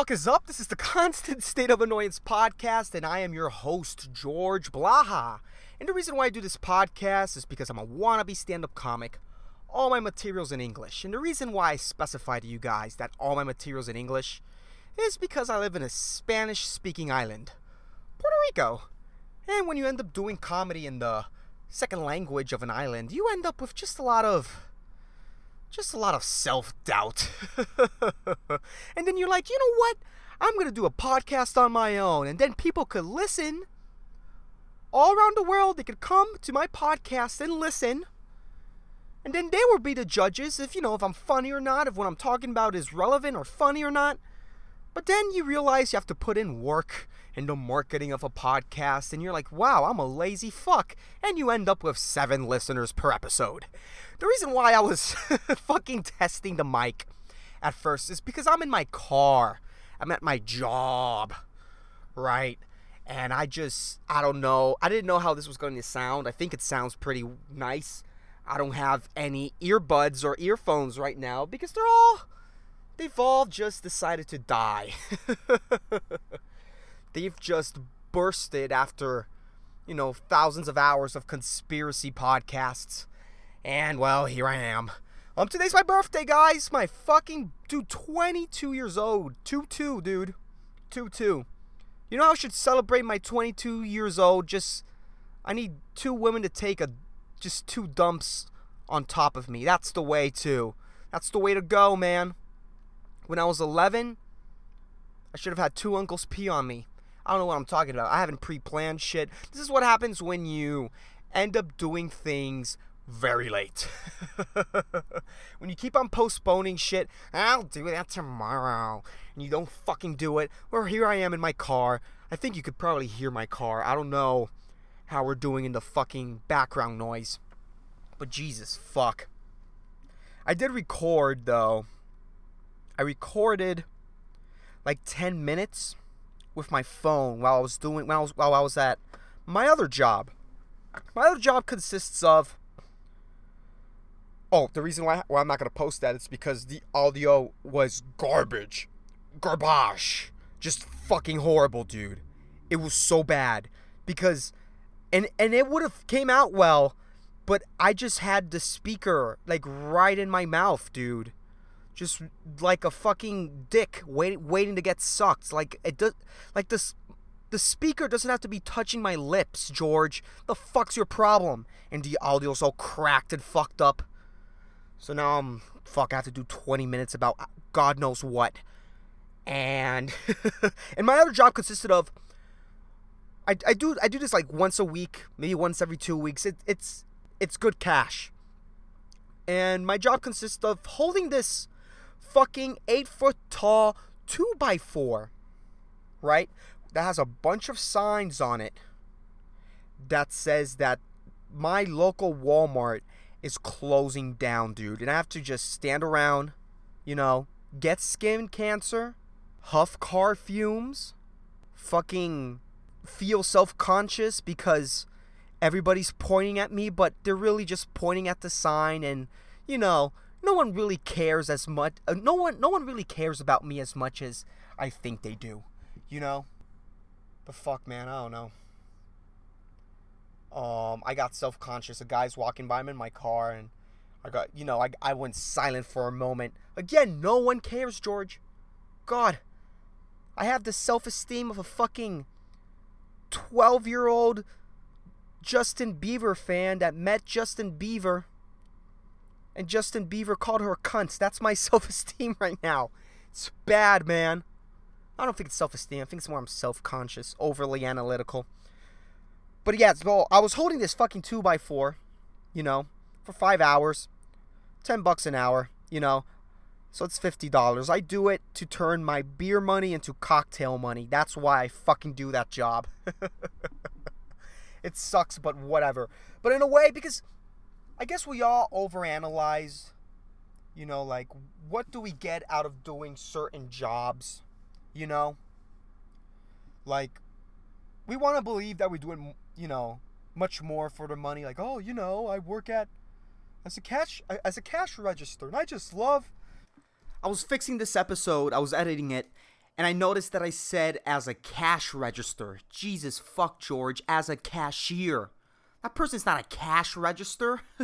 fuck is up? This is the Constant State of Annoyance podcast, and I am your host, George Blaha. And the reason why I do this podcast is because I'm a wannabe stand up comic. All my materials in English. And the reason why I specify to you guys that all my materials in English is because I live in a Spanish speaking island, Puerto Rico. And when you end up doing comedy in the second language of an island, you end up with just a lot of just a lot of self doubt. and then you're like, you know what? I'm going to do a podcast on my own. And then people could listen all around the world. They could come to my podcast and listen. And then they will be the judges if, you know, if I'm funny or not, if what I'm talking about is relevant or funny or not. But then you realize you have to put in work in the marketing of a podcast, and you're like, wow, I'm a lazy fuck. And you end up with seven listeners per episode. The reason why I was fucking testing the mic at first is because I'm in my car. I'm at my job, right? And I just, I don't know. I didn't know how this was going to sound. I think it sounds pretty nice. I don't have any earbuds or earphones right now because they're all, they've all just decided to die. they've just bursted after, you know, thousands of hours of conspiracy podcasts. And well, here I am. Um, today's my birthday, guys. My fucking dude, 22 years old. 2-2, dude. 2-2. You know how I should celebrate my 22 years old? Just I need two women to take a just two dumps on top of me. That's the way to. That's the way to go, man. When I was 11, I should have had two uncles pee on me. I don't know what I'm talking about. I haven't pre-planned shit. This is what happens when you end up doing things very late. when you keep on postponing shit, I'll do that tomorrow, and you don't fucking do it. Well, here I am in my car. I think you could probably hear my car. I don't know how we're doing in the fucking background noise. But Jesus fuck. I did record though. I recorded like 10 minutes with my phone while I was doing while I was, while I was at my other job. My other job consists of Oh, the reason why, why I'm not gonna post that is because the audio was garbage, garbage, just fucking horrible, dude. It was so bad because, and and it would have came out well, but I just had the speaker like right in my mouth, dude. Just like a fucking dick waiting waiting to get sucked. Like it does, like this. The speaker doesn't have to be touching my lips, George. The fuck's your problem? And the audio's all cracked and fucked up. So now I'm fuck. I have to do 20 minutes about uh, God knows what, and and my other job consisted of. I, I do I do this like once a week, maybe once every two weeks. It, it's it's good cash. And my job consists of holding this fucking eight foot tall two by four, right? That has a bunch of signs on it that says that my local Walmart is closing down, dude. And I have to just stand around, you know, get skin cancer, huff car fumes, fucking feel self conscious because everybody's pointing at me, but they're really just pointing at the sign and, you know, no one really cares as much uh, no one no one really cares about me as much as I think they do, you know? But fuck man, I don't know. Um, I got self conscious. A guy's walking by me in my car, and I got, you know, I, I went silent for a moment. Again, no one cares, George. God, I have the self esteem of a fucking 12 year old Justin Bieber fan that met Justin Bieber, and Justin Bieber called her a cunt. That's my self esteem right now. It's bad, man. I don't think it's self esteem. I think it's more I'm self conscious, overly analytical. But yeah, so I was holding this fucking 2x4, you know, for five hours, 10 bucks an hour, you know, so it's $50. I do it to turn my beer money into cocktail money. That's why I fucking do that job. it sucks, but whatever. But in a way, because I guess we all overanalyze, you know, like, what do we get out of doing certain jobs, you know? Like, we want to believe that we're doing, you know, much more for the money. Like, oh, you know, I work at as a cash as a cash register, and I just love. I was fixing this episode. I was editing it, and I noticed that I said as a cash register. Jesus fuck George, as a cashier. That person's not a cash register.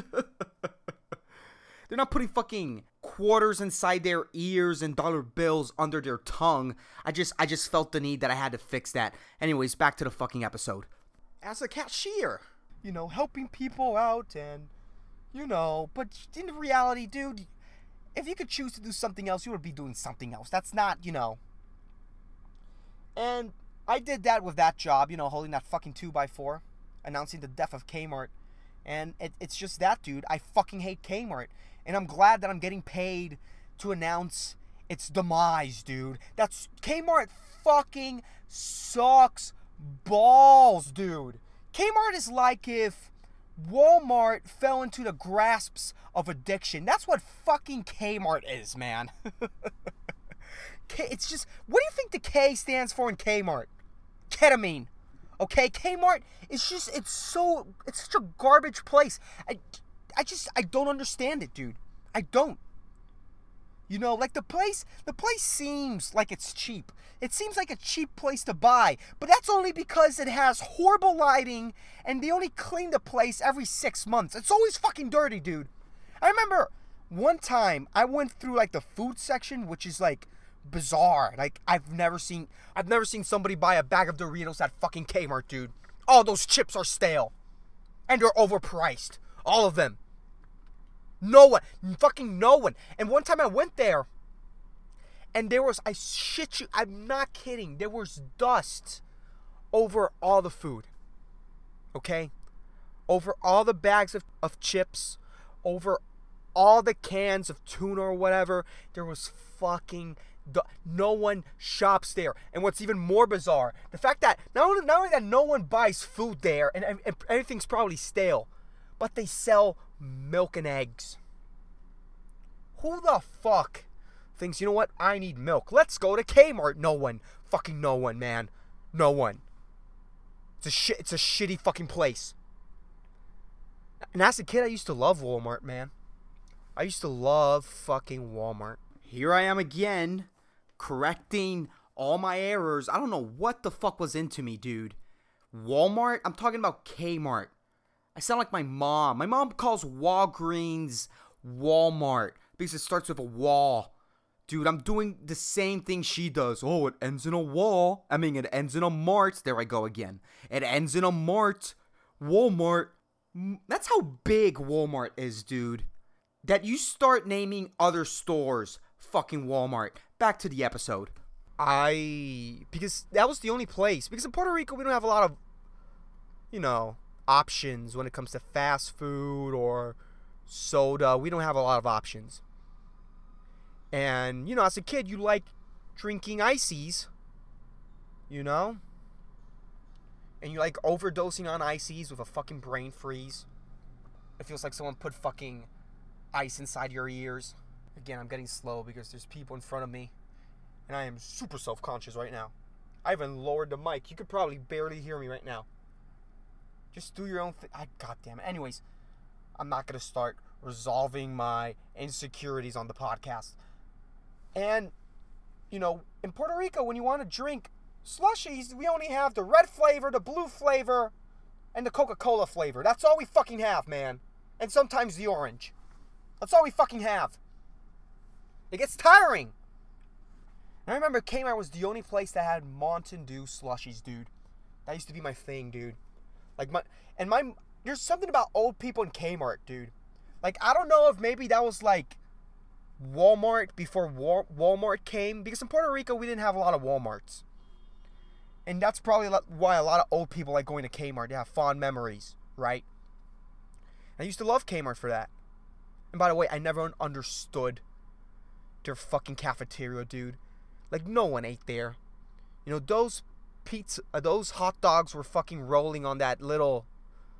They're not putting fucking quarters inside their ears and dollar bills under their tongue. I just I just felt the need that I had to fix that. Anyways, back to the fucking episode. As a cashier, you know, helping people out and you know, but in reality, dude, if you could choose to do something else, you would be doing something else. That's not, you know. And I did that with that job, you know, holding that fucking 2x4, announcing the death of Kmart. And it, it's just that, dude. I fucking hate Kmart. And I'm glad that I'm getting paid to announce its demise, dude. That's Kmart fucking sucks balls, dude. Kmart is like if Walmart fell into the grasps of addiction. That's what fucking Kmart is, man. it's just, what do you think the K stands for in Kmart? Ketamine. Okay, Kmart is just, it's so, it's such a garbage place. I, I just I don't understand it, dude. I don't. You know, like the place, the place seems like it's cheap. It seems like a cheap place to buy, but that's only because it has horrible lighting and they only clean the place every six months. It's always fucking dirty, dude. I remember one time I went through like the food section, which is like bizarre. Like I've never seen, I've never seen somebody buy a bag of Doritos at fucking Kmart, dude. All those chips are stale, and they're overpriced. All of them. No one. Fucking no one. And one time I went there and there was, I shit you, I'm not kidding, there was dust over all the food. Okay? Over all the bags of, of chips, over all the cans of tuna or whatever. There was fucking no one shops there. And what's even more bizarre, the fact that not only, not only that no one buys food there and, and, and everything's probably stale, but they sell milk and eggs. Who the fuck thinks, you know what, I need milk? Let's go to Kmart. No one. Fucking no one, man. No one. It's a shit it's a shitty fucking place. And as a kid I used to love Walmart, man. I used to love fucking Walmart. Here I am again, correcting all my errors. I don't know what the fuck was into me, dude. Walmart? I'm talking about Kmart. I sound like my mom. My mom calls Walgreens Walmart because it starts with a wall. Dude, I'm doing the same thing she does. Oh, it ends in a wall. I mean, it ends in a mart. There I go again. It ends in a mart. Walmart. That's how big Walmart is, dude. That you start naming other stores fucking Walmart. Back to the episode. I. Because that was the only place. Because in Puerto Rico, we don't have a lot of, you know, options when it comes to fast food or soda. We don't have a lot of options. And, you know, as a kid, you like drinking ices, you know? And you like overdosing on ices with a fucking brain freeze. It feels like someone put fucking ice inside your ears. Again, I'm getting slow because there's people in front of me. And I am super self conscious right now. I even lowered the mic. You could probably barely hear me right now. Just do your own thing. I goddamn. Anyways, I'm not gonna start resolving my insecurities on the podcast. And you know, in Puerto Rico, when you want to drink slushies, we only have the red flavor, the blue flavor, and the Coca-Cola flavor. That's all we fucking have, man. And sometimes the orange. That's all we fucking have. It gets tiring. And I remember Kmart was the only place that had Mountain Dew slushies, dude. That used to be my thing, dude. Like my and my there's something about old people in Kmart, dude. Like I don't know if maybe that was like Walmart before Walmart came because in Puerto Rico we didn't have a lot of Walmarts. And that's probably why a lot of old people like going to Kmart. They have fond memories, right? I used to love Kmart for that. And by the way, I never understood their fucking cafeteria, dude. Like no one ate there. You know, those pizza, uh, those hot dogs were fucking rolling on that little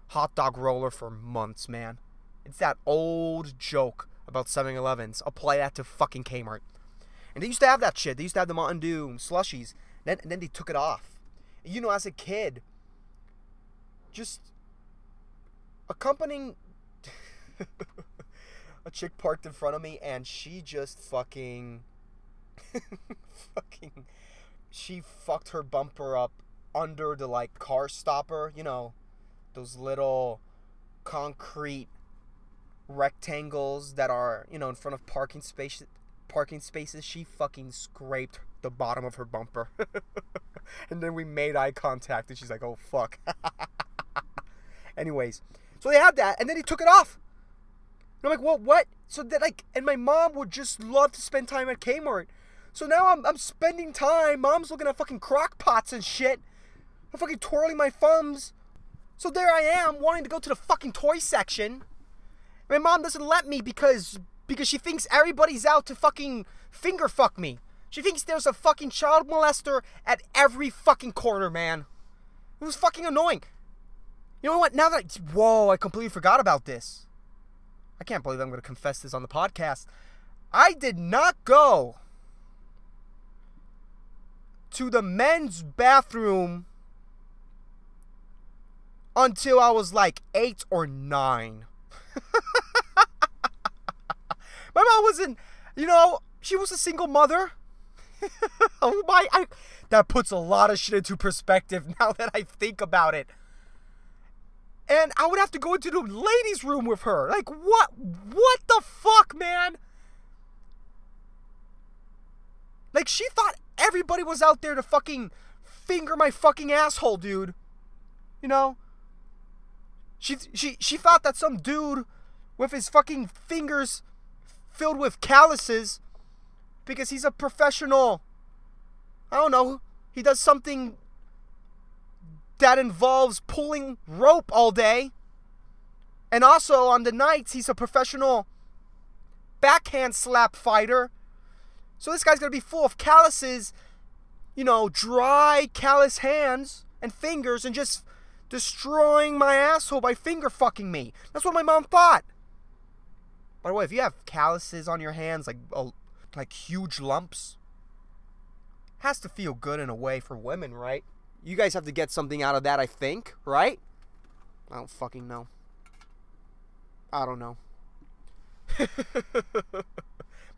hot dog roller for months, man. It's that old joke about 7-Elevens. Apply that to fucking Kmart. And they used to have that shit. They used to have the Mountain Dew slushies. Then, then they took it off. You know, as a kid, just accompanying a chick parked in front of me and she just fucking fucking she fucked her bumper up under the like car stopper, you know, those little concrete rectangles that are, you know, in front of parking spaces parking spaces. She fucking scraped the bottom of her bumper. and then we made eye contact and she's like, "Oh fuck." Anyways, so they had that and then he took it off. And I'm like, "What? What?" So that like and my mom would just love to spend time at Kmart. So now I'm I'm spending time. Mom's looking at fucking crock pots and shit. I'm fucking twirling my thumbs. So there I am wanting to go to the fucking toy section. My mom doesn't let me because because she thinks everybody's out to fucking finger fuck me. She thinks there's a fucking child molester at every fucking corner, man. It was fucking annoying. You know what? Now that I, whoa, I completely forgot about this. I can't believe I'm going to confess this on the podcast. I did not go to the men's bathroom until I was like eight or nine. My mom wasn't, you know, she was a single mother. oh my, I, that puts a lot of shit into perspective now that I think about it. And I would have to go into the ladies' room with her. Like, what? What the fuck, man? Like, she thought everybody was out there to fucking finger my fucking asshole, dude. You know? She she she thought that some dude with his fucking fingers filled with calluses because he's a professional. I don't know. He does something that involves pulling rope all day. And also on the nights, he's a professional backhand slap fighter. So this guy's gonna be full of calluses, you know, dry, callous hands and fingers, and just destroying my asshole by finger fucking me. That's what my mom thought. By the way, if you have calluses on your hands, like uh, like huge lumps, has to feel good in a way for women, right? You guys have to get something out of that, I think, right? I don't fucking know. I don't know.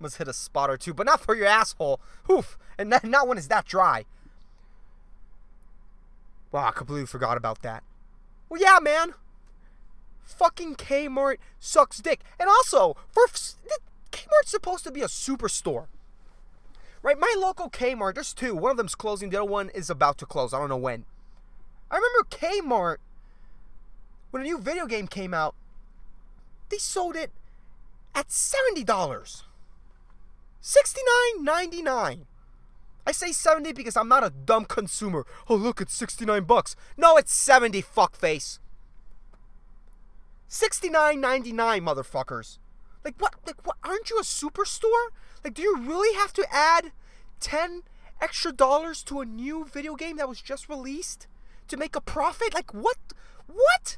Must hit a spot or two, but not for your asshole. Oof. And not, not when it's that dry. Wow, I completely forgot about that. Well, yeah, man. Fucking Kmart sucks dick. And also, for Kmart's supposed to be a superstore. Right? My local Kmart, there's two. One of them's closing, the other one is about to close. I don't know when. I remember Kmart, when a new video game came out, they sold it at $70. $69.99. I say 70 because I'm not a dumb consumer. Oh, look, it's 69 bucks. No, it's 70, fuckface. 69.99, motherfuckers. Like what? Like what? Aren't you a superstore? Like, do you really have to add 10 extra dollars to a new video game that was just released to make a profit? Like what? What?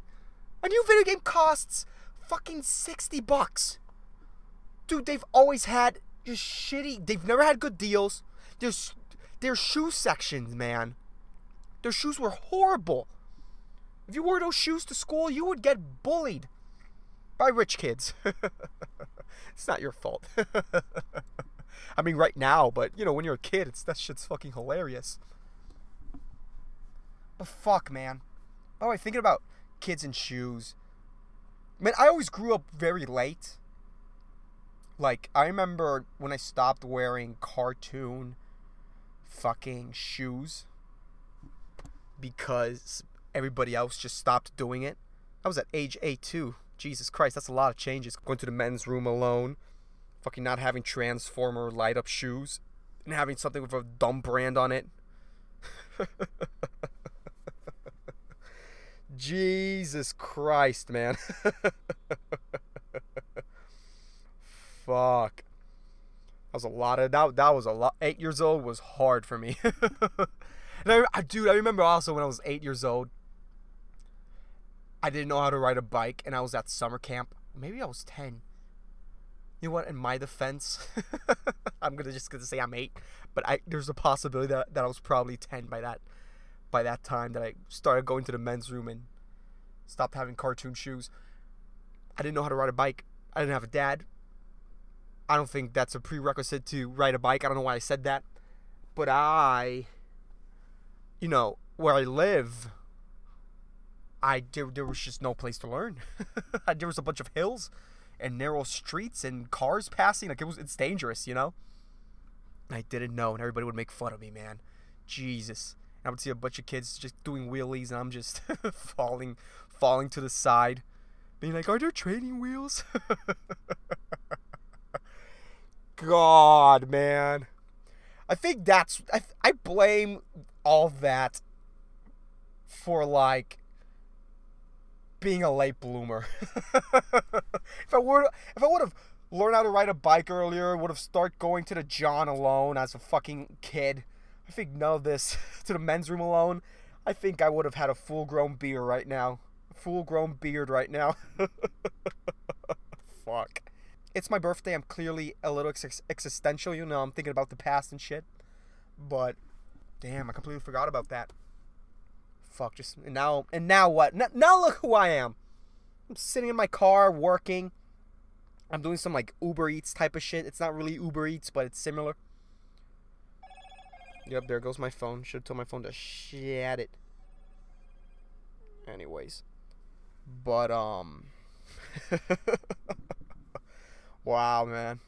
A new video game costs fucking 60 bucks. Dude, they've always had just shitty. They've never had good deals. There's their shoe sections, man. Their shoes were horrible. If you wore those shoes to school, you would get bullied by rich kids. it's not your fault. I mean, right now, but you know, when you're a kid, it's that shit's fucking hilarious. But fuck, man. Oh, I thinking about kids and shoes. Man, I always grew up very late. Like, I remember when I stopped wearing cartoon fucking shoes because everybody else just stopped doing it. I was at age 8 too. Jesus Christ, that's a lot of changes. Going to the men's room alone, fucking not having Transformer light up shoes, and having something with a dumb brand on it. Jesus Christ, man. Fuck. That was a lot of that. That was a lot. Eight years old was hard for me. and I, dude, I remember also when I was eight years old, I didn't know how to ride a bike, and I was at summer camp. Maybe I was ten. You know what? In my defense, I'm gonna just gonna say I'm eight, but I there's a possibility that, that I was probably ten by that by that time that I started going to the men's room and stopped having cartoon shoes. I didn't know how to ride a bike. I didn't have a dad. I don't think that's a prerequisite to ride a bike. I don't know why I said that. But I you know, where I live, I there, there was just no place to learn. there was a bunch of hills and narrow streets and cars passing. Like it was, it's dangerous, you know. I didn't know, and everybody would make fun of me, man. Jesus. And I would see a bunch of kids just doing wheelies, and I'm just falling, falling to the side, being like, "Are there training wheels?" God, man. I think that's I, I blame all that for like being a late bloomer. if I would if I would have learned how to ride a bike earlier, would have started going to the John alone as a fucking kid. I think none of this to the men's room alone. I think I would have had a full grown beard right now. Full grown beard right now. Fuck. It's my birthday. I'm clearly a little ex- existential, you know. I'm thinking about the past and shit. But damn, I completely forgot about that fuck, just and now and now what? Now, now look who I am. I'm sitting in my car working. I'm doing some like Uber Eats type of shit. It's not really Uber Eats, but it's similar. Yep, there goes my phone. Should have told my phone to shut it. Anyways. But um Wow, man.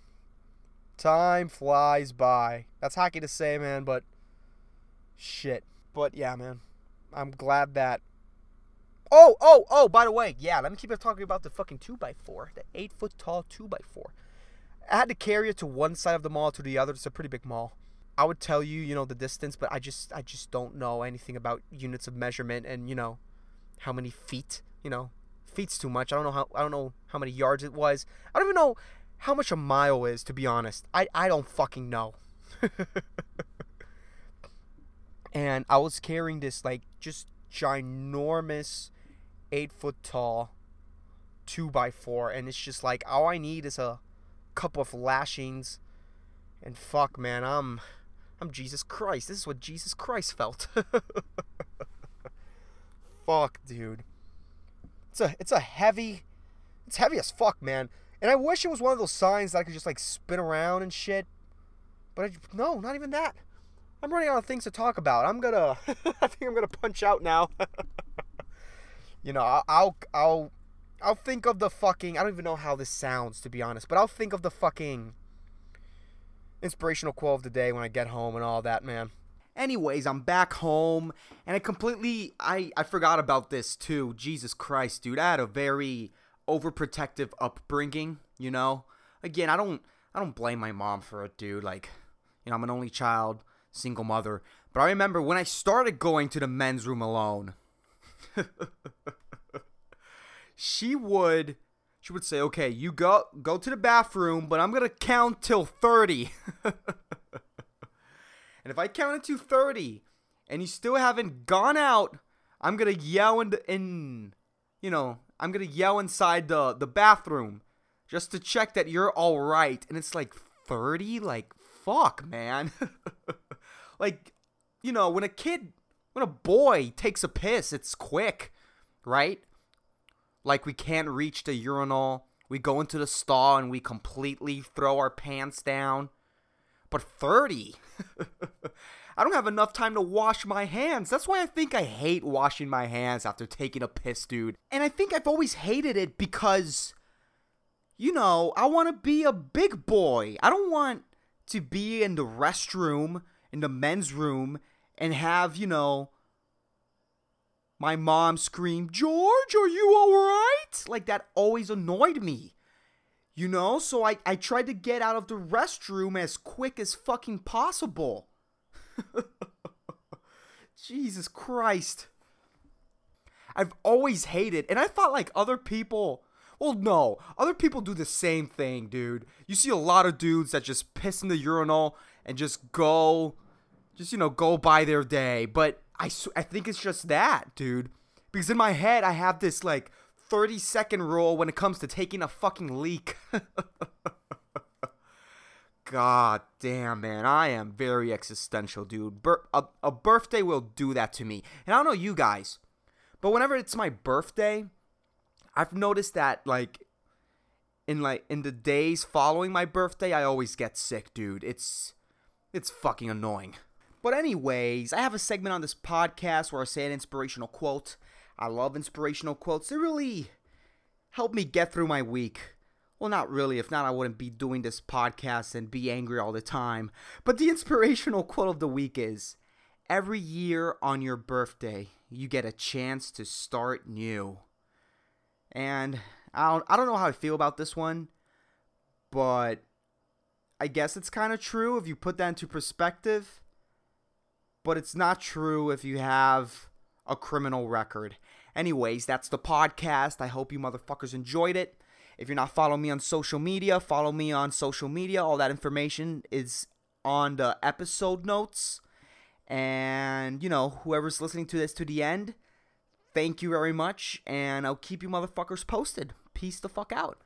Time flies by. That's hacky to say, man, but shit. But yeah, man. I'm glad that. Oh, oh, oh! By the way, yeah. Let me keep talking about the fucking two x four, the eight foot tall two x four. I had to carry it to one side of the mall to the other. It's a pretty big mall. I would tell you, you know, the distance, but I just, I just don't know anything about units of measurement and you know, how many feet. You know, feet's too much. I don't know how, I don't know how many yards it was. I don't even know how much a mile is, to be honest. I, I don't fucking know. and I was carrying this like just ginormous, eight foot tall, two by four, and it's just like all I need is a couple of lashings, and fuck, man, I'm I'm Jesus Christ. This is what Jesus Christ felt. fuck, dude. It's a it's a heavy, it's heavy as fuck, man. And I wish it was one of those signs that I could just like spin around and shit. But I, no, not even that. I'm running out of things to talk about. I'm gonna. I think I'm gonna punch out now. you know, I'll, I'll, I'll, I'll think of the fucking. I don't even know how this sounds to be honest, but I'll think of the fucking inspirational quote of the day when I get home and all that, man. Anyways, I'm back home and I completely I I forgot about this too. Jesus Christ, dude. I had a very overprotective upbringing, you know? Again, I don't I don't blame my mom for it, dude. Like, you know, I'm an only child single mother. But I remember when I started going to the men's room alone, she would she would say, "Okay, you go go to the bathroom, but I'm going to count till 30." and if I count to 30 and you still haven't gone out, I'm going to yell in, in you know, I'm going to yell inside the the bathroom just to check that you're all right. And it's like 30 like fuck, man. like, you know, when a kid, when a boy takes a piss, it's quick, right? Like, we can't reach the urinal. We go into the stall and we completely throw our pants down. But 30? I don't have enough time to wash my hands. That's why I think I hate washing my hands after taking a piss, dude. And I think I've always hated it because, you know, I want to be a big boy. I don't want to be in the restroom, in the men's room, and have, you know, my mom scream, George, are you alright? Like that always annoyed me. You know? So I, I tried to get out of the restroom as quick as fucking possible. Jesus Christ. I've always hated, and I thought like other people well, no. Other people do the same thing, dude. You see a lot of dudes that just piss in the urinal and just go, just, you know, go by their day. But I, I think it's just that, dude. Because in my head, I have this, like, 30 second rule when it comes to taking a fucking leak. God damn, man. I am very existential, dude. A, a birthday will do that to me. And I don't know you guys, but whenever it's my birthday, I've noticed that like in like in the days following my birthday, I always get sick, dude. It's it's fucking annoying. But, anyways, I have a segment on this podcast where I say an inspirational quote. I love inspirational quotes. They really help me get through my week. Well, not really. If not, I wouldn't be doing this podcast and be angry all the time. But the inspirational quote of the week is Every year on your birthday, you get a chance to start new. And I don't, I don't know how I feel about this one, but I guess it's kind of true if you put that into perspective. But it's not true if you have a criminal record. Anyways, that's the podcast. I hope you motherfuckers enjoyed it. If you're not following me on social media, follow me on social media. All that information is on the episode notes. And, you know, whoever's listening to this to the end, thank you very much. And I'll keep you motherfuckers posted. Peace the fuck out.